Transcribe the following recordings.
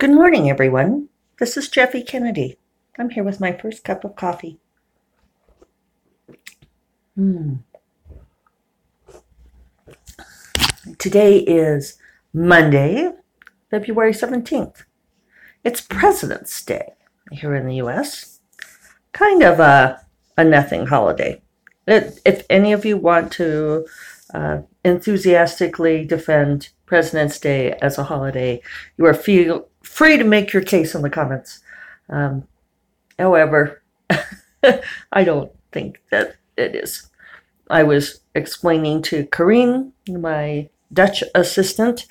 Good morning, everyone. This is Jeffe Kennedy. I'm here with my first cup of coffee. Hmm. Today is Monday, February 17th. It's President's Day here in the US. Kind of a, a nothing holiday. It, if any of you want to uh, enthusiastically defend President's Day as a holiday, you are feel free to make your case in the comments. Um, however, I don't think that it is. I was explaining to Corrine, my Dutch assistant,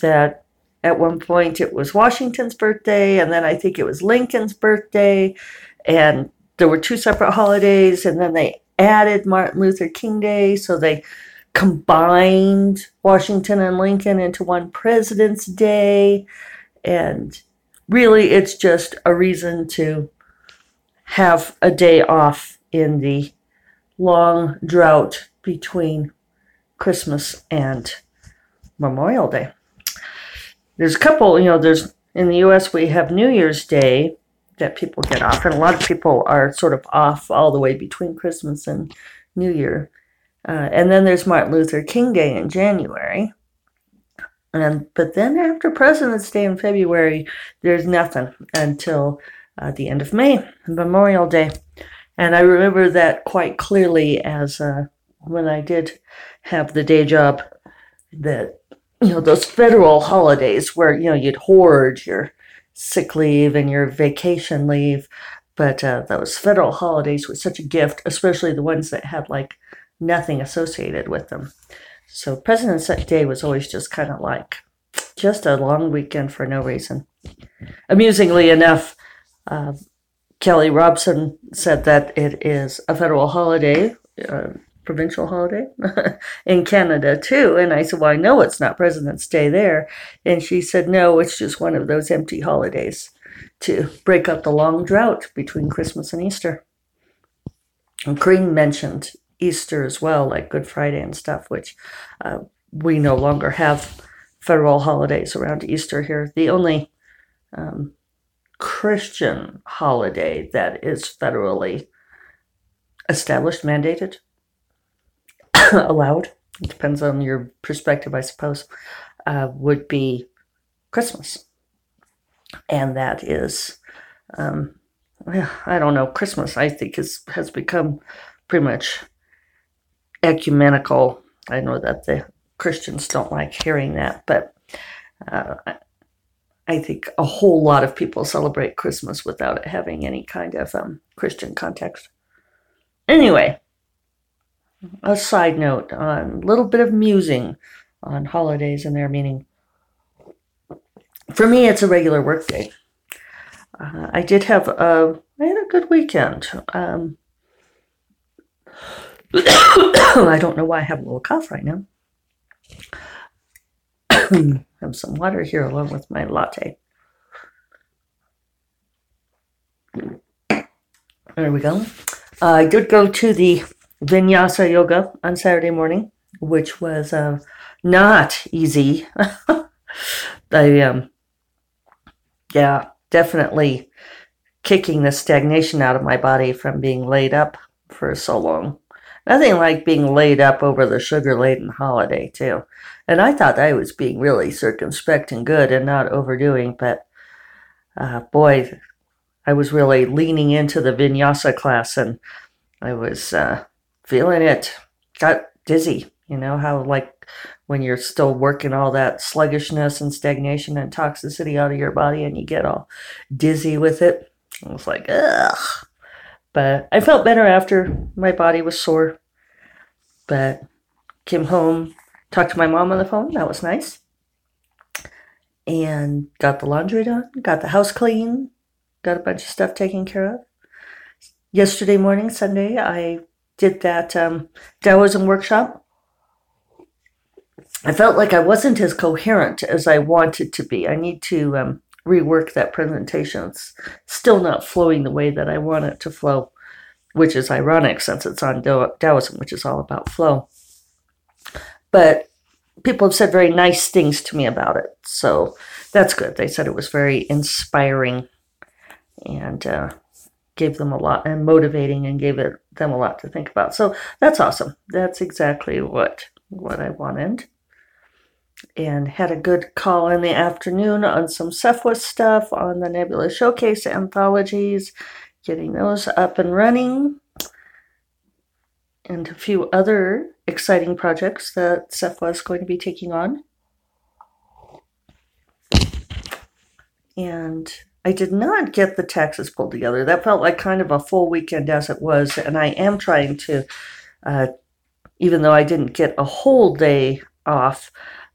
that at one point it was Washington's birthday, and then I think it was Lincoln's birthday, and there were two separate holidays, and then they added Martin Luther King Day, so they combined Washington and Lincoln into one President's Day. And really, it's just a reason to have a day off in the long drought between Christmas and Memorial Day. There's a couple, you know, there's in the US, we have New Year's Day that people get off, and a lot of people are sort of off all the way between Christmas and New Year. Uh, and then there's Martin Luther King Day in January. And but then after President's Day in February, there's nothing until uh, the end of May, Memorial Day. And I remember that quite clearly as uh, when I did have the day job that you know those federal holidays where you know you'd hoard your sick leave and your vacation leave, but uh, those federal holidays were such a gift, especially the ones that had like nothing associated with them. So President's Day was always just kind of like just a long weekend for no reason. Amusingly enough, uh, Kelly Robson said that it is a federal holiday, uh, provincial holiday in Canada too. And I said, Well, I know it's not President's Day there. And she said, No, it's just one of those empty holidays to break up the long drought between Christmas and Easter. And Green mentioned Easter as well, like Good Friday and stuff, which uh, we no longer have federal holidays around Easter here. The only um, Christian holiday that is federally established, mandated, allowed, it depends on your perspective, I suppose, uh, would be Christmas. And that is, um, I don't know, Christmas, I think, is, has become pretty much ecumenical. I know that the Christians don't like hearing that, but uh, I think a whole lot of people celebrate Christmas without it having any kind of um, Christian context. Anyway, a side note a little bit of musing on holidays and their meaning. For me, it's a regular work day. Uh, I did have a I had a good weekend. Um, I don't know why I have a little cough right now. I have some water here along with my latte. There we go. Uh, I did go to the Vinyasa yoga on Saturday morning, which was uh, not easy. I um, yeah, definitely kicking the stagnation out of my body from being laid up for so long. Nothing like being laid up over the sugar laden holiday, too. And I thought I was being really circumspect and good and not overdoing, but uh, boy, I was really leaning into the vinyasa class and I was uh, feeling it. Got dizzy, you know, how like when you're still working all that sluggishness and stagnation and toxicity out of your body and you get all dizzy with it. I was like, ugh. But I felt better after my body was sore. But came home, talked to my mom on the phone. That was nice. And got the laundry done, got the house clean, got a bunch of stuff taken care of. Yesterday morning, Sunday, I did that um, Taoism workshop. I felt like I wasn't as coherent as I wanted to be. I need to um, rework that presentation. It's still not flowing the way that I want it to flow, which is ironic since it's on Taoism, which is all about flow. But people have said very nice things to me about it. So that's good. They said it was very inspiring and uh, gave them a lot and motivating and gave it, them a lot to think about. So that's awesome. That's exactly what what I wanted. And had a good call in the afternoon on some SFWA stuff on the Nebula Showcase anthologies, getting those up and running, and a few other exciting projects that SFWA is going to be taking on. And I did not get the taxes pulled together. That felt like kind of a full weekend as it was, and I am trying to, uh, even though I didn't get a whole day off,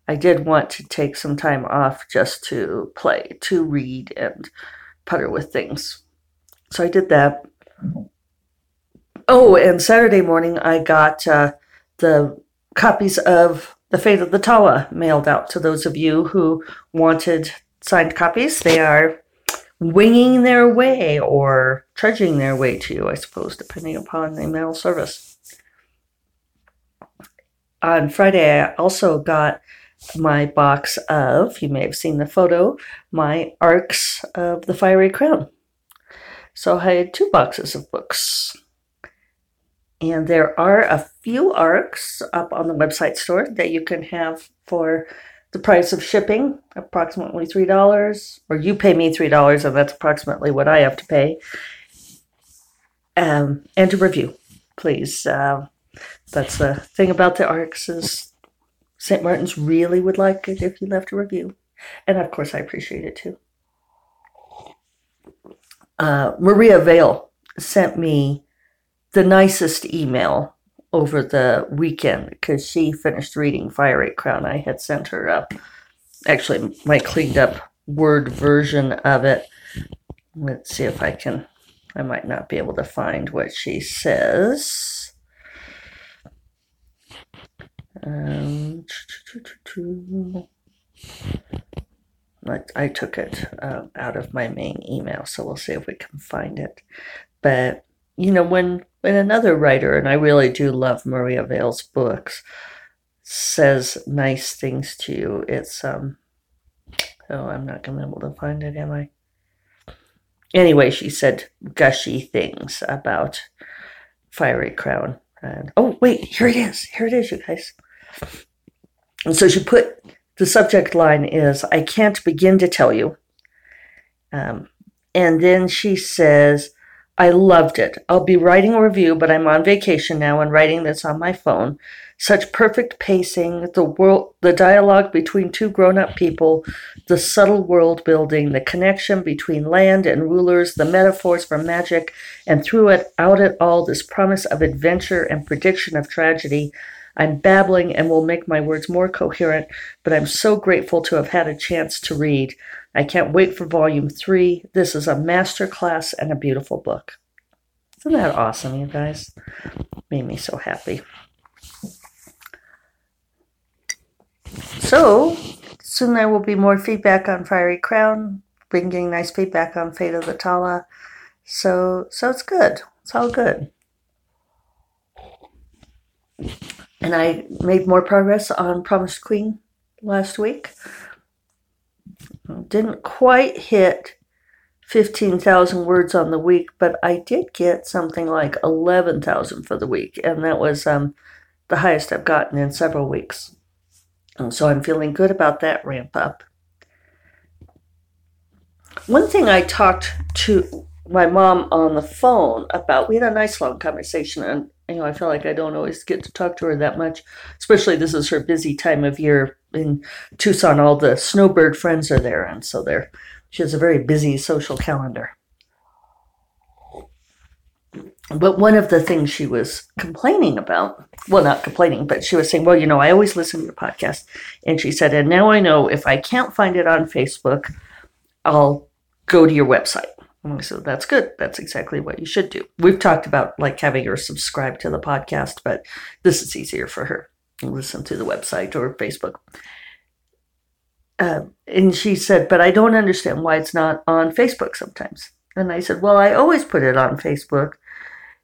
I did want to take some time off just to play, to read, and putter with things. So I did that. Oh, and Saturday morning I got uh, the copies of The Fate of the Tala mailed out to those of you who wanted signed copies. They are winging their way or trudging their way to you, I suppose, depending upon the mail service. On Friday, I also got my box of, you may have seen the photo, my ARCs of the Fiery Crown. So I had two boxes of books. And there are a few ARCs up on the website store that you can have for the price of shipping, approximately $3, or you pay me $3, and that's approximately what I have to pay. Um, and to review, please. Uh, that's the thing about the ARCs is St. Martin's really would like it if you left a review. And of course, I appreciate it too. Uh, Maria Vale sent me the nicest email over the weekend because she finished reading Fiery Crown. I had sent her up, actually, my cleaned up Word version of it. Let's see if I can, I might not be able to find what she says. Um, I took it uh, out of my main email, so we'll see if we can find it. But you know, when when another writer, and I really do love Maria Vale's books, says nice things to you, it's um oh, I'm not gonna be able to find it, am I? Anyway, she said gushy things about Fiery Crown. And oh wait, here it is. Here it is, you guys. And so she put the subject line is I can't begin to tell you. Um, and then she says, I loved it. I'll be writing a review, but I'm on vacation now and writing this on my phone. Such perfect pacing, the world, the dialogue between two grown-up people, the subtle world building, the connection between land and rulers, the metaphors for magic, and through it out it all this promise of adventure and prediction of tragedy. I'm babbling and will make my words more coherent, but I'm so grateful to have had a chance to read. I can't wait for volume three. This is a master class and a beautiful book. Isn't that awesome, you guys? Made me so happy. So, soon there will be more feedback on Fiery Crown, bringing nice feedback on Fate of the Tala. So, so it's good. It's all good. And I made more progress on Promised Queen last week. Didn't quite hit 15,000 words on the week, but I did get something like 11,000 for the week, and that was um, the highest I've gotten in several weeks. And so I'm feeling good about that ramp up. One thing I talked to my mom on the phone about, we had a nice long conversation, and you know, I feel like I don't always get to talk to her that much, especially this is her busy time of year in Tucson. All the snowbird friends are there, and so there, she has a very busy social calendar. But one of the things she was complaining about, well, not complaining, but she was saying, well, you know, I always listen to your podcast. And she said, and now I know if I can't find it on Facebook, I'll go to your website. So that's good. That's exactly what you should do. We've talked about like having her subscribe to the podcast, but this is easier for her. Listen to the website or Facebook. Uh, and she said, but I don't understand why it's not on Facebook sometimes. And I said, well, I always put it on Facebook.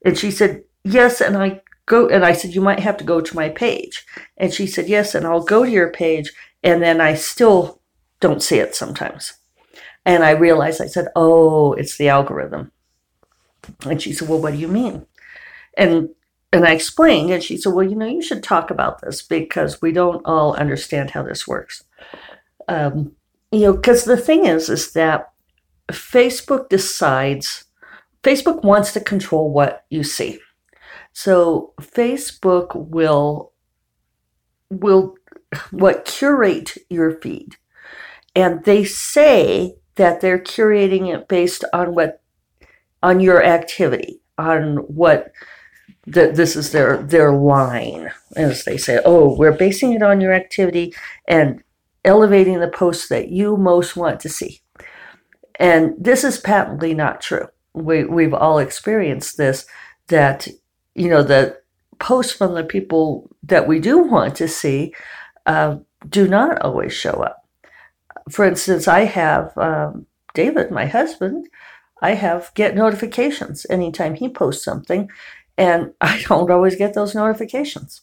And she said, yes. And I go, and I said, you might have to go to my page. And she said, yes. And I'll go to your page. And then I still don't see it sometimes. And I realized, I said, oh, it's the algorithm. And she said, well, what do you mean? And and I explained, and she said, well, you know, you should talk about this because we don't all understand how this works. Um, you know, because the thing is, is that Facebook decides, Facebook wants to control what you see. So Facebook will will what curate your feed. And they say that they're curating it based on what on your activity, on what that this is their their line as they say oh we're basing it on your activity and elevating the posts that you most want to see. And this is patently not true. We, we've all experienced this that you know the posts from the people that we do want to see uh, do not always show up for instance i have um, david my husband i have get notifications anytime he posts something and I don't always get those notifications.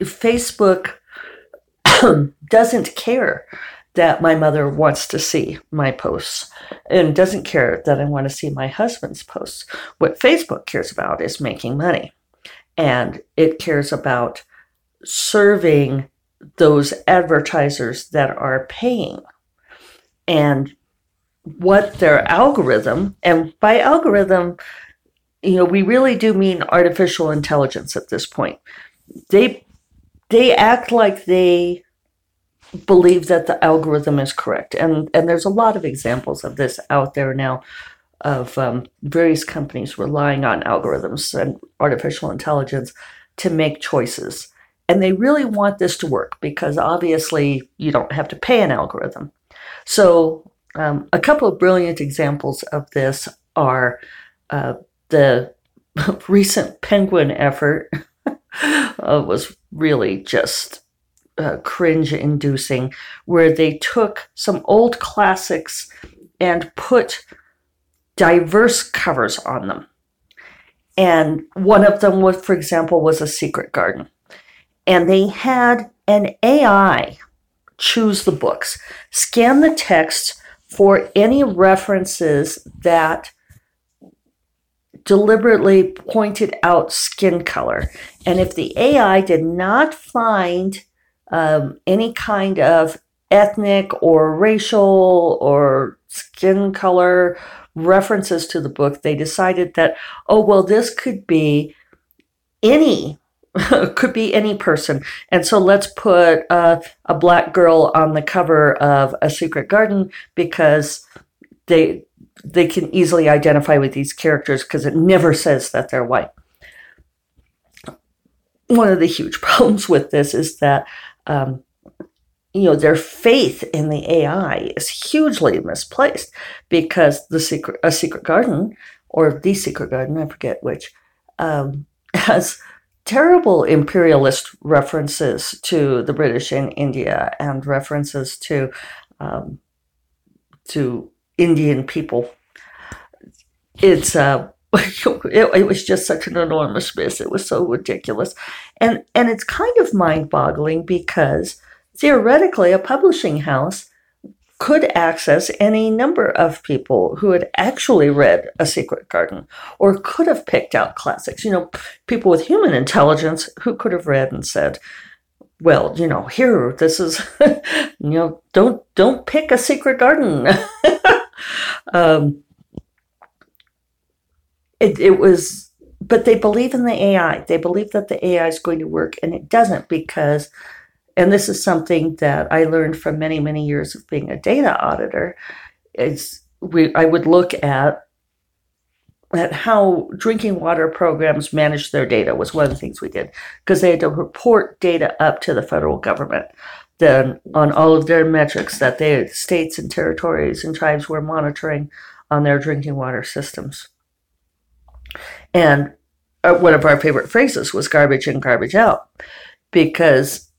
Facebook doesn't care that my mother wants to see my posts and doesn't care that I want to see my husband's posts. What Facebook cares about is making money. And it cares about serving those advertisers that are paying. And what their algorithm, and by algorithm, you know, we really do mean artificial intelligence at this point. They they act like they believe that the algorithm is correct, and and there's a lot of examples of this out there now, of um, various companies relying on algorithms and artificial intelligence to make choices, and they really want this to work because obviously you don't have to pay an algorithm. So um, a couple of brilliant examples of this are. Uh, the recent penguin effort uh, was really just uh, cringe inducing, where they took some old classics and put diverse covers on them. And one of them was, for example, was a secret garden. And they had an AI choose the books, scan the text for any references that deliberately pointed out skin color. And if the AI did not find um, any kind of ethnic or racial or skin color references to the book, they decided that, oh, well, this could be any. could be any person. And so let's put uh, a black girl on the cover of A Secret Garden because they they can easily identify with these characters because it never says that they're white. One of the huge problems with this is that, um, you know, their faith in the AI is hugely misplaced because the secret, a secret garden or the secret garden, I forget which, um, has terrible imperialist references to the British in India and references to um, to Indian people. It's uh, it, it, was just such an enormous miss. It was so ridiculous, and and it's kind of mind-boggling because theoretically, a publishing house could access any number of people who had actually read A Secret Garden or could have picked out classics. You know, people with human intelligence who could have read and said, well, you know, here, this is, you know, don't don't pick a secret garden. um, it, it was, but they believe in the AI. They believe that the AI is going to work, and it doesn't because, and this is something that I learned from many, many years of being a data auditor. Is we I would look at at how drinking water programs manage their data was one of the things we did because they had to report data up to the federal government then on all of their metrics that the states and territories and tribes were monitoring on their drinking water systems. And uh, one of our favorite phrases was garbage in, garbage out, because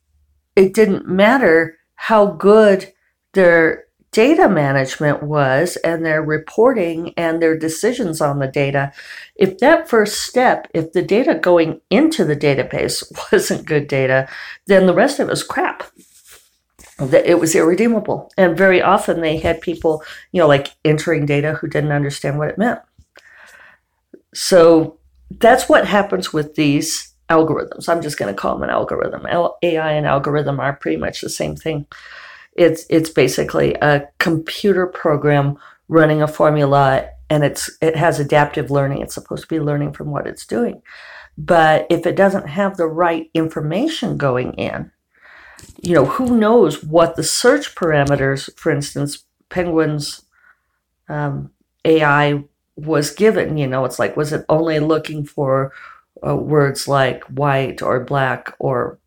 it didn't matter how good their data management was and their reporting and their decisions on the data. If that first step, if the data going into the database wasn't good data, then the rest of it was crap it was irredeemable. And very often they had people, you know, like entering data who didn't understand what it meant. So that's what happens with these algorithms. I'm just going to call them an algorithm. AI and algorithm are pretty much the same thing. It's it's basically a computer program running a formula and it's it has adaptive learning. It's supposed to be learning from what it's doing. But if it doesn't have the right information going in, you know, who knows what the search parameters, for instance, Penguin's um, AI was given. You know, it's like, was it only looking for uh, words like white or black or,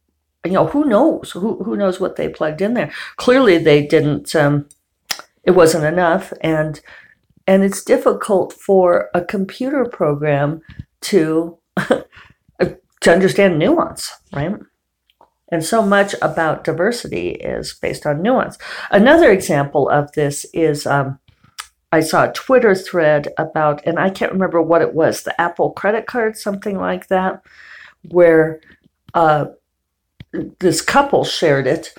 you know, who knows? Who, who knows what they plugged in there? Clearly, they didn't, um, it wasn't enough. And, and it's difficult for a computer program to, to understand nuance, right? And so much about diversity is based on nuance. Another example of this is um, I saw a Twitter thread about, and I can't remember what it was, the Apple credit card, something like that, where uh, this couple shared it.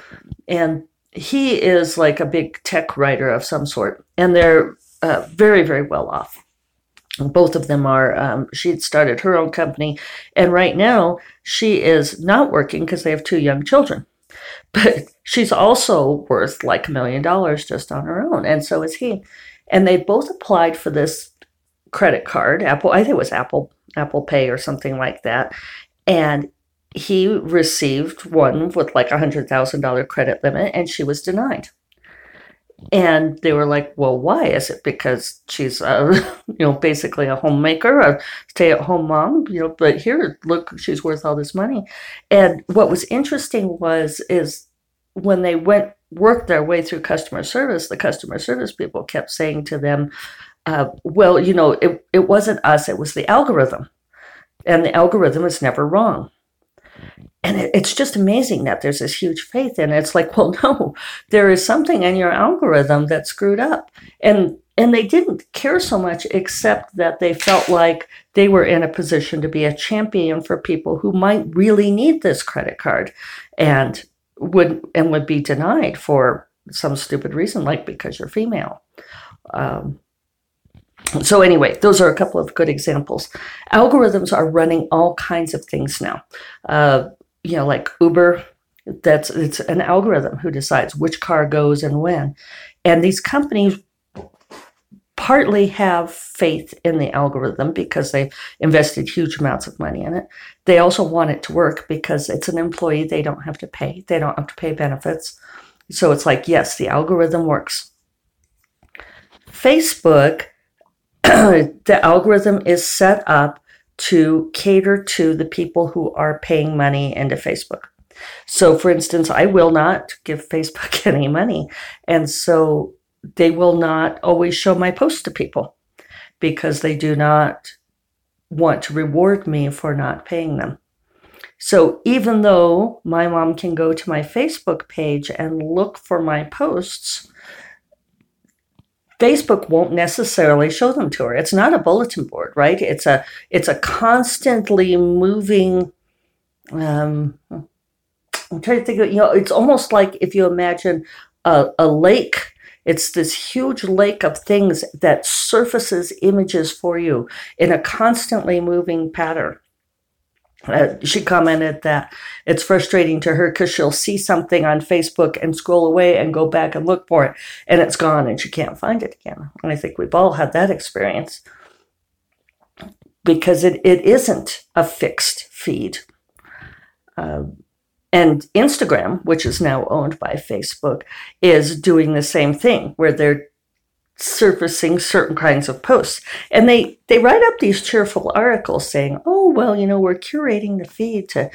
And he is like a big tech writer of some sort, and they're uh, very, very well off both of them are um, she had started her own company and right now she is not working because they have two young children but she's also worth like a million dollars just on her own and so is he and they both applied for this credit card apple i think it was apple apple pay or something like that and he received one with like a hundred thousand dollar credit limit and she was denied and they were like, well, why? Is it because she's, a, you know, basically a homemaker, a stay at home mom, you know, but here, look, she's worth all this money. And what was interesting was, is when they went, worked their way through customer service, the customer service people kept saying to them, uh, well, you know, it, it wasn't us, it was the algorithm. And the algorithm is never wrong and it, it's just amazing that there's this huge faith in it. It's like, well, no, there is something in your algorithm that screwed up. And and they didn't care so much except that they felt like they were in a position to be a champion for people who might really need this credit card and would and would be denied for some stupid reason like because you're female. Um, so anyway those are a couple of good examples. Algorithms are running all kinds of things now. Uh, you know, like Uber, that's it's an algorithm who decides which car goes and when. And these companies partly have faith in the algorithm because they've invested huge amounts of money in it. They also want it to work because it's an employee they don't have to pay. They don't have to pay benefits. So it's like, yes, the algorithm works. Facebook, the algorithm is set up to cater to the people who are paying money into Facebook. So, for instance, I will not give Facebook any money. And so they will not always show my posts to people because they do not want to reward me for not paying them. So even though my mom can go to my Facebook page and look for my posts, Facebook won't necessarily show them to her. It's not a bulletin board, right? It's a it's a constantly moving. Um, I'm trying to think of you know. It's almost like if you imagine a, a lake. It's this huge lake of things that surfaces images for you in a constantly moving pattern. Uh, she commented that it's frustrating to her because she'll see something on Facebook and scroll away and go back and look for it, and it's gone and she can't find it again. And I think we've all had that experience because it, it isn't a fixed feed. Uh, and Instagram, which is now owned by Facebook, is doing the same thing where they're surfacing certain kinds of posts. And they, they write up these cheerful articles saying, oh, well, you know, we're curating the feed to,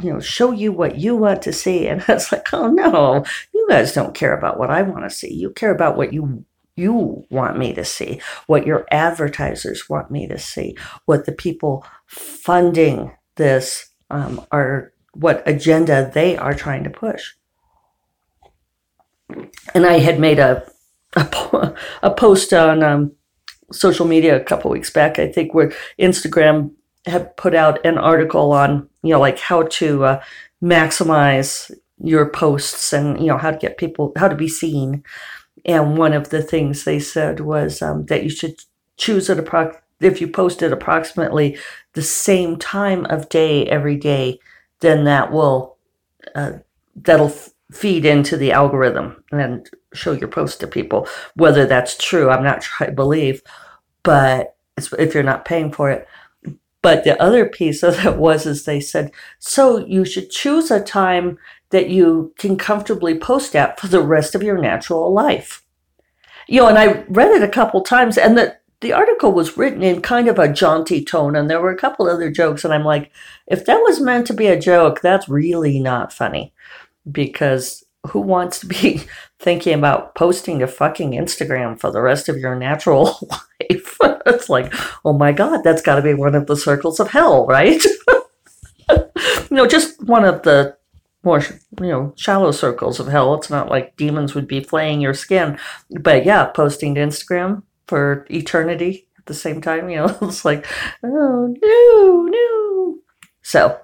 you know, show you what you want to see. And it's like, oh, no, you guys don't care about what I want to see. You care about what you you want me to see, what your advertisers want me to see, what the people funding this um, are, what agenda they are trying to push. And I had made a a, a post on um, social media a couple weeks back, I think, where Instagram had put out an article on, you know, like how to uh, maximize your posts and you know how to get people how to be seen. And one of the things they said was um, that you should choose it approx- if you post it approximately the same time of day every day, then that will uh, that'll feed into the algorithm and show your post to people. Whether that's true, I'm not sure I believe, but if you're not paying for it. But the other piece of it was, is they said, so you should choose a time that you can comfortably post at for the rest of your natural life. You know, and I read it a couple times, and the the article was written in kind of a jaunty tone, and there were a couple other jokes, and I'm like, if that was meant to be a joke, that's really not funny, because who wants to be thinking about posting to fucking Instagram for the rest of your natural life? it's like, oh my God, that's got to be one of the circles of hell, right? you know, just one of the more, you know, shallow circles of hell. It's not like demons would be flaying your skin. But yeah, posting to Instagram for eternity at the same time, you know, it's like, oh, no, no. So,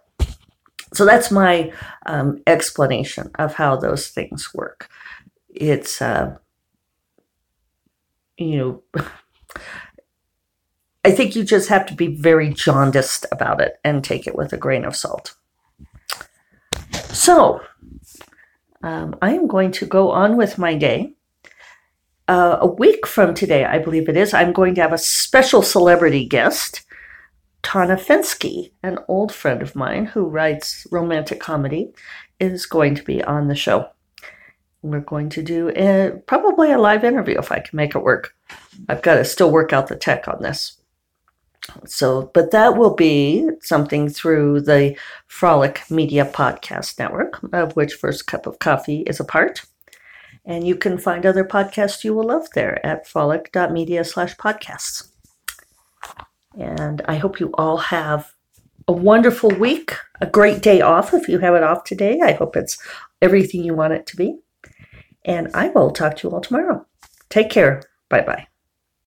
so that's my um, explanation of how those things work. It's, uh, you know, I think you just have to be very jaundiced about it and take it with a grain of salt. So, um, I am going to go on with my day. Uh, a week from today, I believe it is, I'm going to have a special celebrity guest. Tawna Fenske, an old friend of mine who writes romantic comedy, is going to be on the show. We're going to do a, probably a live interview if I can make it work. I've got to still work out the tech on this. So, but that will be something through the Frolic Media Podcast Network, of which First Cup of Coffee is a part. And you can find other podcasts you will love there at frolic.media slash podcasts. And I hope you all have a wonderful week, a great day off if you have it off today. I hope it's everything you want it to be. And I will talk to you all tomorrow. Take care. Bye bye.